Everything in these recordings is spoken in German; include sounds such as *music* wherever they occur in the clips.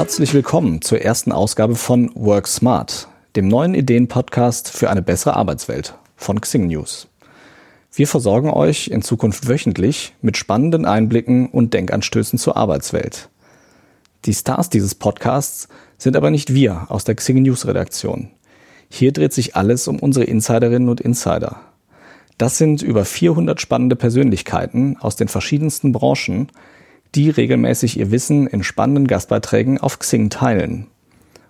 Herzlich willkommen zur ersten Ausgabe von Work Smart, dem neuen Ideen-Podcast für eine bessere Arbeitswelt von Xing News. Wir versorgen euch in Zukunft wöchentlich mit spannenden Einblicken und Denkanstößen zur Arbeitswelt. Die Stars dieses Podcasts sind aber nicht wir aus der Xing News Redaktion. Hier dreht sich alles um unsere Insiderinnen und Insider. Das sind über 400 spannende Persönlichkeiten aus den verschiedensten Branchen, die regelmäßig ihr Wissen in spannenden Gastbeiträgen auf Xing teilen.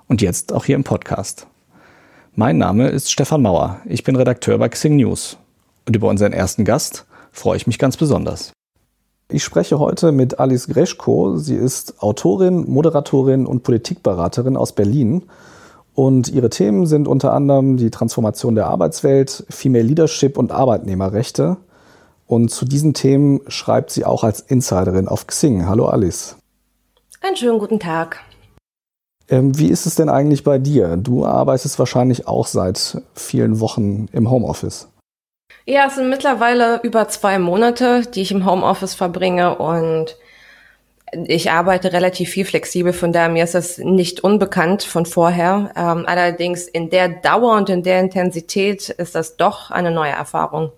Und jetzt auch hier im Podcast. Mein Name ist Stefan Mauer. Ich bin Redakteur bei Xing News. Und über unseren ersten Gast freue ich mich ganz besonders. Ich spreche heute mit Alice Greschko. Sie ist Autorin, Moderatorin und Politikberaterin aus Berlin. Und ihre Themen sind unter anderem die Transformation der Arbeitswelt, Female Leadership und Arbeitnehmerrechte. Und zu diesen Themen schreibt sie auch als Insiderin auf Xing. Hallo Alice. Einen schönen guten Tag. Ähm, wie ist es denn eigentlich bei dir? Du arbeitest wahrscheinlich auch seit vielen Wochen im Homeoffice. Ja, es sind mittlerweile über zwei Monate, die ich im Homeoffice verbringe und ich arbeite relativ viel flexibel, von daher mir ist das nicht unbekannt von vorher. Ähm, allerdings in der Dauer und in der Intensität ist das doch eine neue Erfahrung.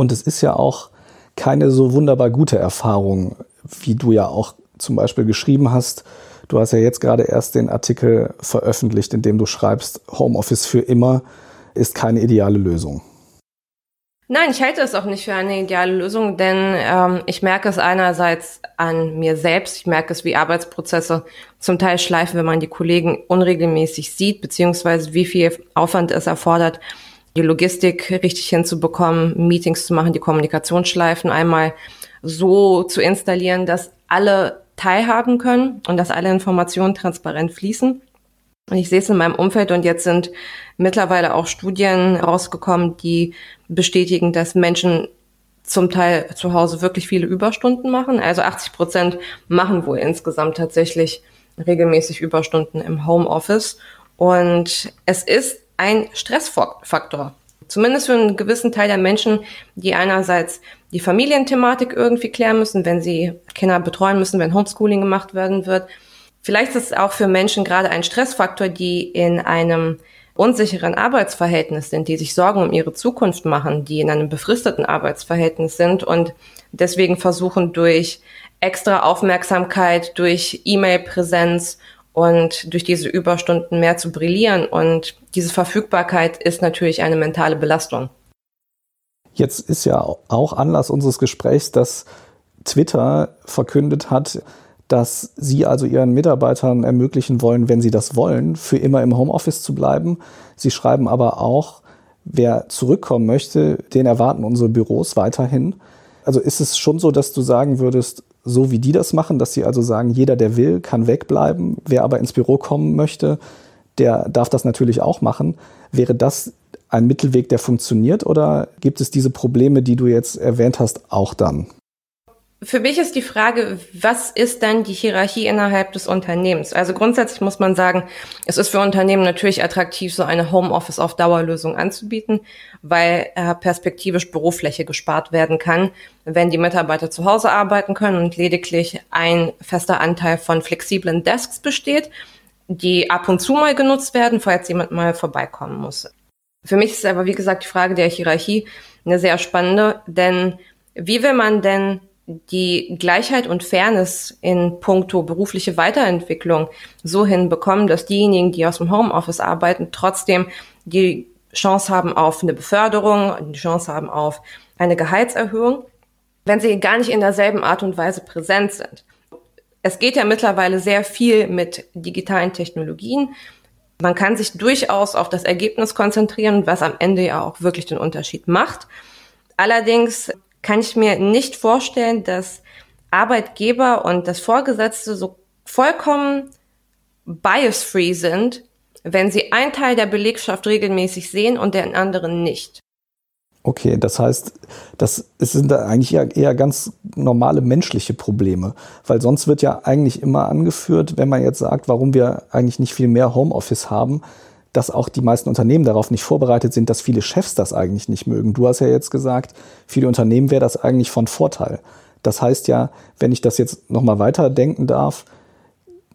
Und es ist ja auch keine so wunderbar gute Erfahrung, wie du ja auch zum Beispiel geschrieben hast. Du hast ja jetzt gerade erst den Artikel veröffentlicht, in dem du schreibst, Homeoffice für immer ist keine ideale Lösung. Nein, ich halte es auch nicht für eine ideale Lösung, denn ähm, ich merke es einerseits an mir selbst, ich merke es, wie Arbeitsprozesse zum Teil schleifen, wenn man die Kollegen unregelmäßig sieht, beziehungsweise wie viel Aufwand es erfordert, die Logistik richtig hinzubekommen, Meetings zu machen, die Kommunikationsschleifen einmal so zu installieren, dass alle teilhaben können und dass alle Informationen transparent fließen. Und ich sehe es in meinem Umfeld und jetzt sind mittlerweile auch Studien rausgekommen, die bestätigen, dass Menschen zum Teil zu Hause wirklich viele Überstunden machen. Also 80 Prozent machen wohl insgesamt tatsächlich regelmäßig Überstunden im Homeoffice. Und es ist ein Stressfaktor. Zumindest für einen gewissen Teil der Menschen, die einerseits die Familienthematik irgendwie klären müssen, wenn sie Kinder betreuen müssen, wenn Homeschooling gemacht werden wird. Vielleicht ist es auch für Menschen gerade ein Stressfaktor, die in einem unsicheren Arbeitsverhältnis sind, die sich Sorgen um ihre Zukunft machen, die in einem befristeten Arbeitsverhältnis sind und deswegen versuchen durch extra Aufmerksamkeit, durch E-Mail-Präsenz und durch diese Überstunden mehr zu brillieren. Und diese Verfügbarkeit ist natürlich eine mentale Belastung. Jetzt ist ja auch Anlass unseres Gesprächs, dass Twitter verkündet hat, dass sie also ihren Mitarbeitern ermöglichen wollen, wenn sie das wollen, für immer im Homeoffice zu bleiben. Sie schreiben aber auch, wer zurückkommen möchte, den erwarten unsere Büros weiterhin. Also ist es schon so, dass du sagen würdest, so wie die das machen, dass sie also sagen, jeder, der will, kann wegbleiben. Wer aber ins Büro kommen möchte, der darf das natürlich auch machen. Wäre das ein Mittelweg, der funktioniert oder gibt es diese Probleme, die du jetzt erwähnt hast, auch dann? Für mich ist die Frage, was ist denn die Hierarchie innerhalb des Unternehmens? Also grundsätzlich muss man sagen, es ist für Unternehmen natürlich attraktiv, so eine Homeoffice auf Dauerlösung anzubieten, weil äh, perspektivisch Bürofläche gespart werden kann, wenn die Mitarbeiter zu Hause arbeiten können und lediglich ein fester Anteil von flexiblen Desks besteht, die ab und zu mal genutzt werden, falls jemand mal vorbeikommen muss. Für mich ist aber, wie gesagt, die Frage der Hierarchie eine sehr spannende, denn wie will man denn die Gleichheit und Fairness in puncto berufliche Weiterentwicklung so hinbekommen, dass diejenigen, die aus dem Homeoffice arbeiten, trotzdem die Chance haben auf eine Beförderung, die Chance haben auf eine Gehaltserhöhung, wenn sie gar nicht in derselben Art und Weise präsent sind. Es geht ja mittlerweile sehr viel mit digitalen Technologien. Man kann sich durchaus auf das Ergebnis konzentrieren, was am Ende ja auch wirklich den Unterschied macht. Allerdings kann ich mir nicht vorstellen, dass Arbeitgeber und das Vorgesetzte so vollkommen bias-free sind, wenn sie einen Teil der Belegschaft regelmäßig sehen und den anderen nicht. Okay, das heißt, das sind da eigentlich eher, eher ganz normale menschliche Probleme, weil sonst wird ja eigentlich immer angeführt, wenn man jetzt sagt, warum wir eigentlich nicht viel mehr Homeoffice haben, dass auch die meisten Unternehmen darauf nicht vorbereitet sind, dass viele Chefs das eigentlich nicht mögen. Du hast ja jetzt gesagt, viele Unternehmen wäre das eigentlich von Vorteil. Das heißt ja, wenn ich das jetzt nochmal weiterdenken darf,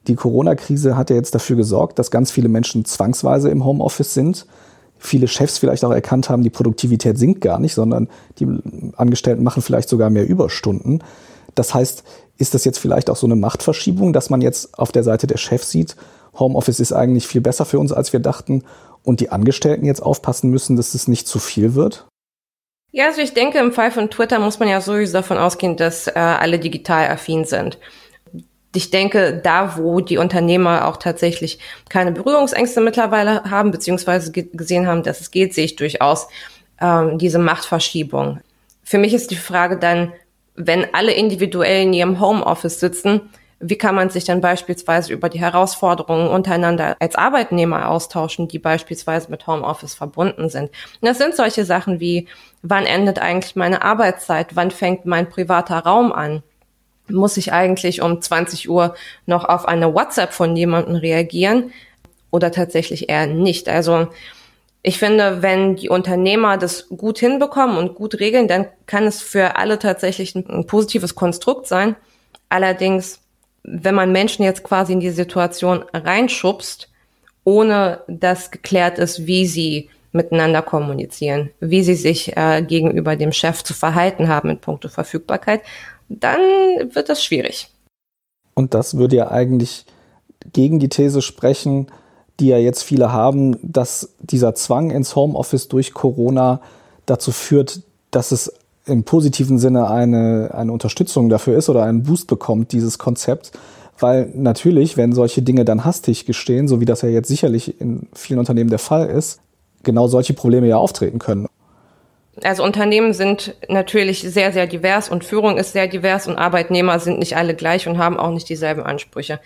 Die Corona-Krise hat ja jetzt dafür gesorgt, dass ganz viele Menschen zwangsweise im Homeoffice sind. Viele Chefs vielleicht auch erkannt haben, die Produktivität sinkt gar nicht, sondern die Angestellten machen vielleicht sogar mehr Überstunden. Das heißt, ist das jetzt vielleicht auch so eine Machtverschiebung, dass man jetzt auf der Seite der Chefs sieht, Homeoffice ist eigentlich viel besser für uns, als wir dachten, und die Angestellten jetzt aufpassen müssen, dass es nicht zu viel wird? Ja, also ich denke, im Fall von Twitter muss man ja sowieso davon ausgehen, dass äh, alle digital affin sind. Ich denke, da, wo die Unternehmer auch tatsächlich keine Berührungsängste mittlerweile haben, beziehungsweise gesehen haben, dass es geht, sehe ich durchaus ähm, diese Machtverschiebung. Für mich ist die Frage dann, wenn alle individuell in ihrem Homeoffice sitzen, wie kann man sich dann beispielsweise über die Herausforderungen untereinander als Arbeitnehmer austauschen, die beispielsweise mit Homeoffice verbunden sind? Und das sind solche Sachen wie, wann endet eigentlich meine Arbeitszeit? Wann fängt mein privater Raum an? Muss ich eigentlich um 20 Uhr noch auf eine WhatsApp von jemandem reagieren oder tatsächlich eher nicht? Also, ich finde, wenn die Unternehmer das gut hinbekommen und gut regeln, dann kann es für alle tatsächlich ein, positives Konstrukt sein. Allerdings wenn man Menschen jetzt quasi in die Situation reinschubst, ohne dass geklärt ist, wie sie miteinander kommunizieren, wie sie sich äh, gegenüber dem Chef zu verhalten haben in puncto Verfügbarkeit, dann wird das schwierig. Und das würde ja eigentlich gegen die These sprechen, die ja jetzt viele haben, dass dieser Zwang ins Homeoffice durch Corona dazu führt, dass es im positiven Sinne eine, eine Unterstützung dafür ist oder einen Boost bekommt, dieses Konzept. Weil natürlich, wenn solche Dinge dann hastig gestehen, so wie das ja jetzt sicherlich in vielen Unternehmen der Fall ist, genau solche Probleme ja auftreten können. Also Unternehmen sind natürlich sehr, sehr divers und Führung ist sehr divers und Arbeitnehmer sind nicht alle gleich und haben auch nicht dieselben Ansprüche.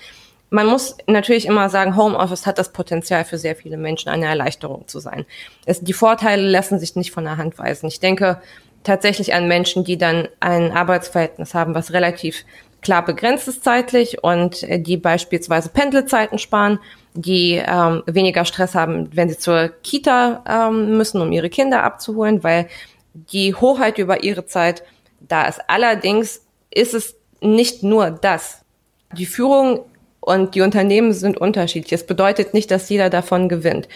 Man muss natürlich immer sagen, Homeoffice hat das Potenzial für sehr viele Menschen eine Erleichterung zu sein. Es, die Vorteile lassen sich nicht von der Hand weisen. Ich denke, tatsächlich an Menschen, die dann ein Arbeitsverhältnis haben, was relativ klar begrenzt ist zeitlich und äh, die beispielsweise Pendelzeiten sparen, die ähm, weniger Stress haben, wenn sie zur Kita ähm, müssen, um ihre Kinder abzuholen, weil die Hoheit über ihre Zeit da ist. Allerdings ist es nicht nur das. Die Führung und die Unternehmen sind unterschiedlich. Es bedeutet nicht, dass jeder davon gewinnt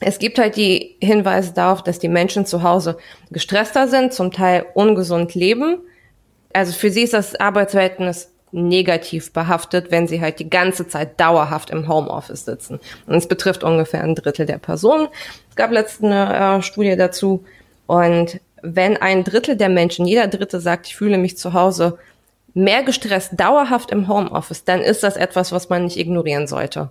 es gibt halt die Hinweise darauf, dass die Menschen zu Hause gestresster sind, zum Teil ungesund leben. Also für sie ist das Arbeitsverhältnis negativ behaftet, wenn sie halt die ganze Zeit dauerhaft im Homeoffice sitzen. Und es betrifft ungefähr ein Drittel der Personen. Es gab letzte eine äh, Studie dazu. Und wenn ein Drittel der Menschen, jeder Dritte sagt, ich fühle mich zu Hause mehr gestresst dauerhaft im Homeoffice, dann ist das etwas, was man nicht ignorieren sollte.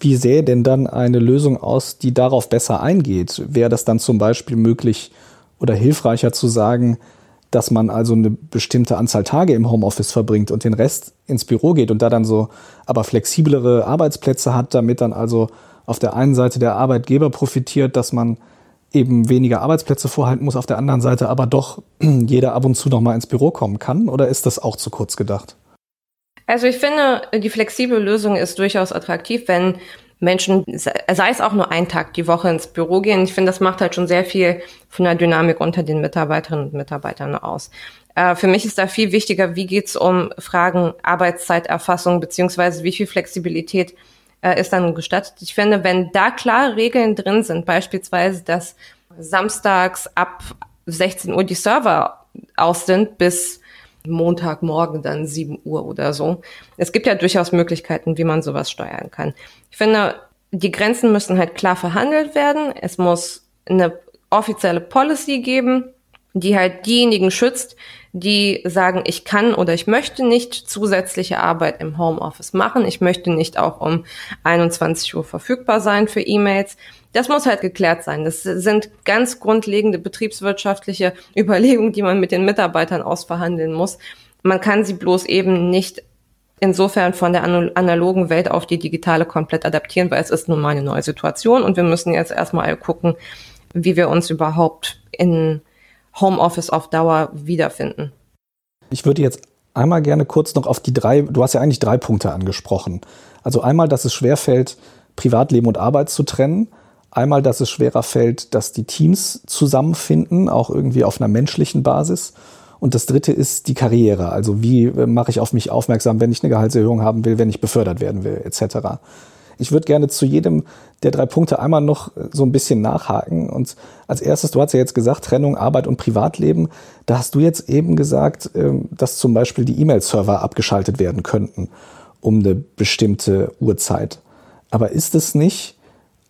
Wie sähe denn dann eine Lösung aus, die darauf besser eingeht? Wäre das dann zum Beispiel möglich oder hilfreicher zu sagen, dass man also eine bestimmte Anzahl Tage im Homeoffice verbringt und den Rest ins Büro geht und da dann so aber flexiblere Arbeitsplätze hat, damit dann also auf der einen Seite der Arbeitgeber profitiert, dass man eben weniger Arbeitsplätze vorhalten muss, auf der anderen Seite aber doch *clears throat* jeder ab und zu noch mal ins Büro kommen kann? Oder ist das auch zu kurz gedacht? Also ich finde, die flexible Lösung ist durchaus attraktiv, wenn Menschen, sei es auch nur einen Tag die Woche ins Büro gehen. Ich finde, das macht halt schon sehr viel von der Dynamik unter den Mitarbeiterinnen und Mitarbeitern aus. Äh, für mich ist da viel wichtiger, wie geht's um Fragen Arbeitszeiterfassung beziehungsweise wie viel Flexibilität äh, ist dann gestattet. Ich finde, wenn da klare Regeln drin sind, beispielsweise, dass samstags ab 16 Uhr die Server aus sind bis Montagmorgen dann 7 Uhr oder so. Es gibt ja durchaus Möglichkeiten, wie man sowas steuern kann. Ich finde, die Grenzen müssen halt klar verhandelt werden. Es muss eine offizielle Policy geben, die halt diejenigen schützt, die sagen, ich kann oder ich möchte nicht zusätzliche Arbeit im Homeoffice machen. Ich möchte nicht auch um 21 Uhr verfügbar sein für E-Mails. Das muss halt geklärt sein. Das sind ganz grundlegende betriebswirtschaftliche *laughs* Überlegungen, die man mit den Mitarbeitern ausverhandeln muss. Man kann sie bloß eben nicht insofern von der analogen Welt auf die digitale komplett adaptieren, weil es ist nun mal eine neue Situation und wir müssen jetzt erstmal gucken, wie wir uns überhaupt in Homeoffice auf Dauer wiederfinden. Ich würde jetzt einmal gerne kurz noch auf die drei, du hast ja eigentlich drei Punkte angesprochen. Also einmal, dass es schwerfällt, Privatleben und Arbeit zu trennen. Einmal, dass es schwerer fällt, dass die Teams zusammenfinden, auch irgendwie auf einer menschlichen Basis. Und das dritte ist die Karriere. Also wie äh, mache ich auf mich aufmerksam, wenn ich eine Gehaltserhöhung haben will, wenn ich befördert werden will, etc. Ich würde gerne zu jedem der drei Punkte einmal noch äh, so ein bisschen nachhaken. Und als erstes, du hast ja jetzt gesagt, Trennung Arbeit und Privatleben. Da hast du jetzt eben gesagt, ähm, dass zum Beispiel die E-Mail-Server abgeschaltet werden könnten um eine bestimmte Uhrzeit. Aber ist es nicht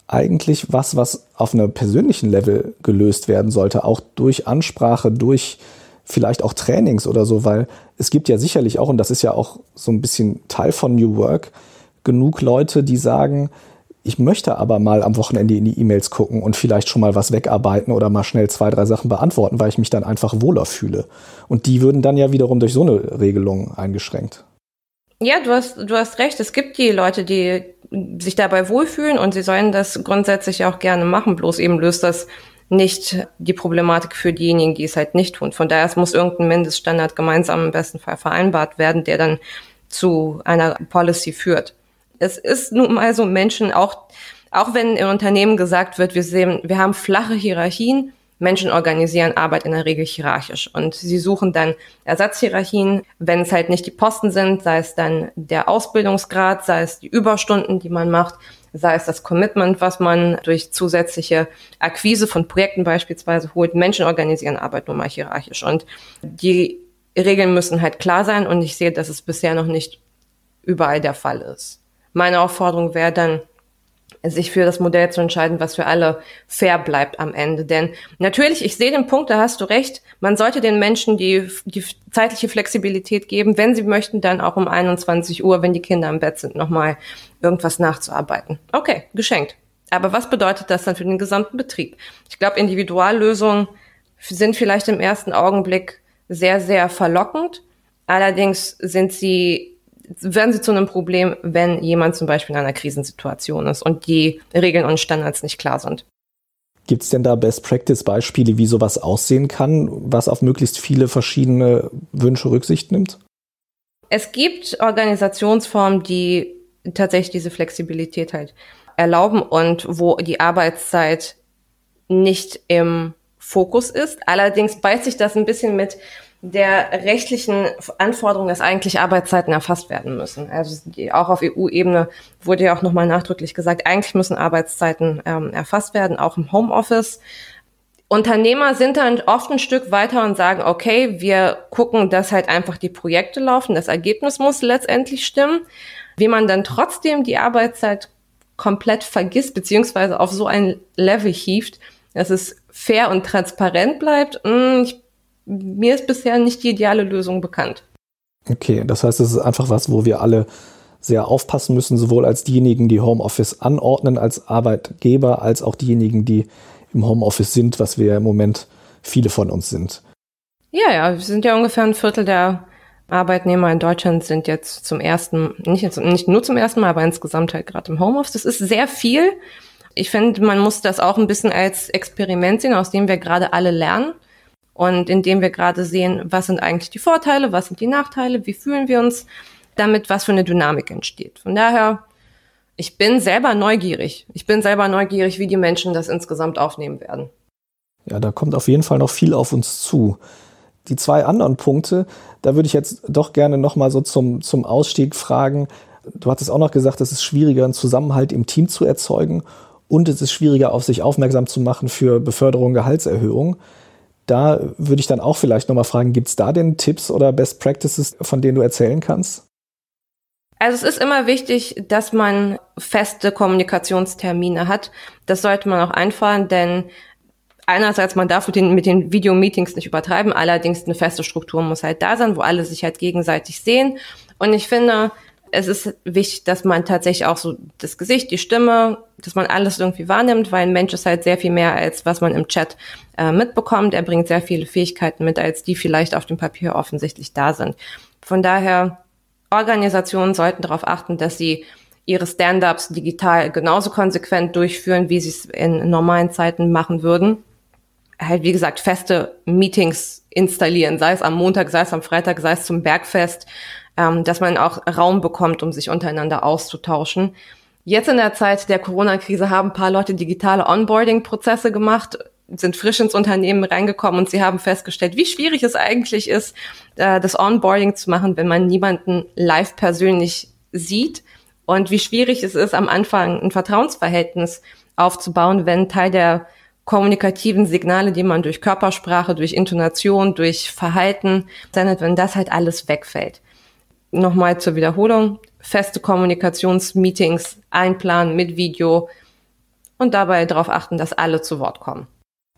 eigentlich was, was auf einer persönlichen Level gelöst werden sollte, auch durch Ansprache, durch vielleicht auch Trainings oder so, weil es gibt ja sicherlich auch, und das ist ja auch so ein bisschen Teil von New Work, genug Leute, die sagen, ich möchte aber mal am Wochenende in die E-Mails gucken und vielleicht schon mal was wegarbeiten oder mal schnell zwei, drei Sachen beantworten, weil ich mich dann einfach wohler fühle. Und die würden dann ja wiederum durch so eine Regelung eingeschränkt. Ja, du hast, du hast recht. Es gibt die Leute, die sich dabei wohlfühlen und sie sollen das grundsätzlich auch gerne machen. Bloß eben löst das nicht die Problematik für diejenigen, die es halt nicht tun. Von daher es muss irgendein Mindeststandard gemeinsam im besten Fall vereinbart werden, der dann zu einer Policy führt es ist nun mal so Menschen, auch, auch wenn in Unternehmen gesagt wird, wir sehen, wir haben flache Hierarchien, Menschen organisieren Arbeit in der Regel hierarchisch. Und sie suchen dann Ersatzhierarchien, wenn es halt nicht die Posten sind, sei es dann der Ausbildungsgrad, sei es die Überstunden, die man macht, sei es das Commitment, was man durch zusätzliche Akquise von Projekten beispielsweise holt. Menschen organisieren Arbeit nun mal hierarchisch. Und die Regeln müssen halt klar sein. Und ich sehe, dass es bisher noch nicht überall der Fall ist. Meine Aufforderung wäre dann, sich für das Modell zu entscheiden, was für alle fair bleibt am Ende. Denn natürlich, ich sehe den Punkt, da hast du recht, man sollte den Menschen die, die zeitliche Flexibilität geben, wenn sie möchten, dann auch um 21 Uhr, wenn die Kinder im Bett sind, nochmal irgendwas nachzuarbeiten. Okay, geschenkt. Aber was bedeutet das dann für den gesamten Betrieb? Ich glaube, Individuallösungen sind vielleicht im ersten Augenblick sehr, sehr verlockend. Allerdings sind sie werden sie zu einem Problem, wenn jemand zum Beispiel in einer Krisensituation ist und die Regeln und Standards nicht klar sind. Gibt es denn da Best-Practice-Beispiele, wie sowas aussehen kann, was auf möglichst viele verschiedene Wünsche Rücksicht nimmt? Es gibt Organisationsformen, die tatsächlich diese Flexibilität halt erlauben und wo die Arbeitszeit nicht im Fokus ist. Allerdings beißt sich das ein bisschen mit der rechtlichen Anforderung, dass eigentlich Arbeitszeiten erfasst werden müssen. Also auch auf EU-Ebene wurde ja auch nochmal nachdrücklich gesagt, eigentlich müssen Arbeitszeiten ähm, erfasst werden, auch im Homeoffice. Unternehmer sind dann oft ein Stück weiter und sagen, okay, wir gucken, dass halt einfach die Projekte laufen, das Ergebnis muss letztendlich stimmen. Wie man dann trotzdem die Arbeitszeit komplett vergisst, beziehungsweise auf so ein Level hieft, dass es fair und transparent bleibt, hm, ich mir ist bisher nicht die ideale Lösung bekannt. Okay, das heißt, es ist einfach was, wo wir alle sehr aufpassen müssen, sowohl als diejenigen, die Homeoffice anordnen, als Arbeitgeber, als auch diejenigen, die im Homeoffice sind, was wir im Moment viele von uns sind. Ja, ja, wir sind ja ungefähr ein Viertel der Arbeitnehmer in Deutschland sind jetzt zum ersten, nicht, nicht nur zum ersten Mal, aber insgesamt halt gerade im Homeoffice. Das ist sehr viel. Ich finde, man muss das auch ein bisschen als Experiment sehen, aus dem wir gerade alle lernen und indem wir gerade sehen, was sind eigentlich die Vorteile, was sind die Nachteile, wie fühlen wir uns damit, was für eine Dynamik entsteht. Von daher, ich bin selber neugierig. Ich bin selber neugierig, wie die Menschen das insgesamt aufnehmen werden. Ja, da kommt auf jeden Fall noch viel auf uns zu. Die zwei anderen Punkte, da würde ich jetzt doch gerne noch mal so zum, zum Ausstieg fragen. Du hattest auch noch gesagt, es ist schwieriger, einen Zusammenhalt im Team zu erzeugen und es ist schwieriger, auf sich aufmerksam zu machen für Beförderung, Gehaltserhöhung. Da würde ich dann auch vielleicht nochmal fragen, gibt es da denn Tipps oder Best Practices, von denen du erzählen kannst? Also es ist immer wichtig, dass man feste Kommunikationstermine hat. Das sollte man auch einfahren, denn einerseits, man darf mit den, mit den Videomeetings nicht übertreiben, allerdings eine feste Struktur muss halt da sein, wo alle sich halt gegenseitig sehen. Und ich finde, es ist wichtig, dass man tatsächlich auch so das Gesicht, die Stimme, dass man alles irgendwie wahrnimmt, weil ein Mensch ist halt sehr viel mehr als was man im Chat äh, mitbekommt. Er bringt sehr viele Fähigkeiten mit, als die vielleicht auf dem Papier offensichtlich da sind. Von daher, Organisationen sollten darauf achten, dass sie ihre Stand-ups digital genauso konsequent durchführen, wie sie es in normalen Zeiten machen würden. Halt, wie gesagt, feste Meetings installieren, sei es am Montag, sei es am Freitag, sei es zum Bergfest, ähm, dass man auch Raum bekommt, um sich untereinander auszutauschen. Jetzt in der Zeit der Corona-Krise haben ein paar Leute digitale Onboarding-Prozesse gemacht. sind frisch ins Unternehmen reingekommen und sie haben festgestellt, wie schwierig es eigentlich ist, äh, das Onboarding zu machen, wenn man niemanden live persönlich sieht und wie schwierig es ist, am Anfang ein Vertrauensverhältnis aufzubauen, wenn Teil der kommunikativen Signale, die man durch Körpersprache, durch Intonation, durch Verhalten sendet, wenn das halt alles wegfällt. Nochmal zur Wiederholung. Feste Kommunikationsmeetings einplanen mit Video und dabei darauf achten, dass alle zu Wort kommen.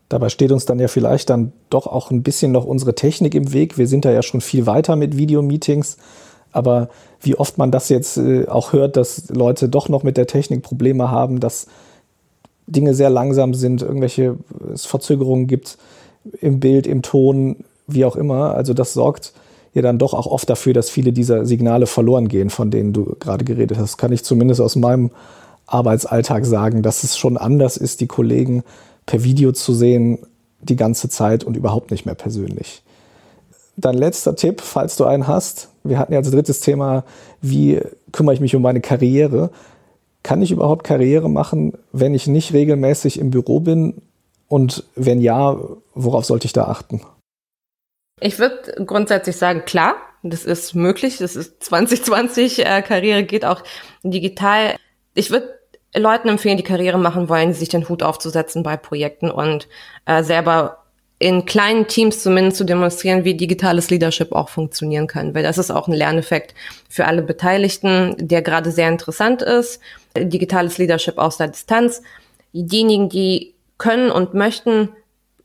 Dabei steht uns dann ja vielleicht dann doch auch ein bisschen noch unsere Technik im Weg. Wir sind da ja schon viel weiter mit Videomeetings. Aber wie oft man das jetzt äh, auch hört, dass Leute doch noch mit der Technik Probleme haben, dass Dinge sehr langsam sind, irgendwelche es Verzögerungen gibt im Bild, im Ton, wie auch immer. Also das sorgt ja dann doch auch oft dafür, dass viele dieser Signale verloren gehen, von denen du gerade geredet hast. Kann ich zumindest aus meinem Arbeitsalltag sagen, dass es schon anders ist, die Kollegen per Video zu sehen die ganze Zeit und überhaupt nicht mehr persönlich. Dein letzter Tipp, falls du einen hast. Wir hatten ja als drittes Thema, wie kümmere ich mich um meine Karriere? Kann ich überhaupt Karriere machen, wenn ich nicht regelmäßig im Büro bin? Und wenn ja, worauf sollte ich da achten? Ich würde grundsätzlich sagen, klar, das ist möglich. Das ist 2020, äh, Karriere geht auch digital. Ich würde Leuten empfehlen, die Karriere machen wollen, sich den Hut aufzusetzen bei Projekten und äh, selber in kleinen Teams zumindest zu demonstrieren, wie digitales Leadership auch funktionieren kann, weil das ist auch ein Lerneffekt für alle Beteiligten, der gerade sehr interessant ist. Digitales Leadership aus der Distanz. Diejenigen, die können und möchten,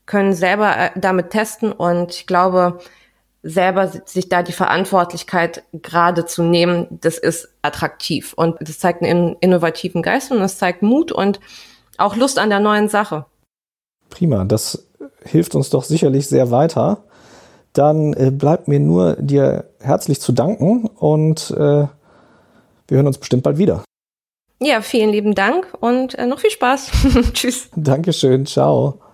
können selber äh, damit testen und ich glaube, selber sich da die Verantwortlichkeit gerade zu nehmen, das ist attraktiv und das zeigt einen innovativen Geist und das zeigt Mut und auch Lust an der neuen Sache. Prima, das hilft uns doch sicherlich sehr weiter. Dann äh, bleibt mir nur dir herzlich zu danken und äh, wir hören uns bestimmt bald wieder. Ja, vielen lieben Dank und äh, noch viel Spaß. *laughs* Tschüss. Dankeschön, ciao.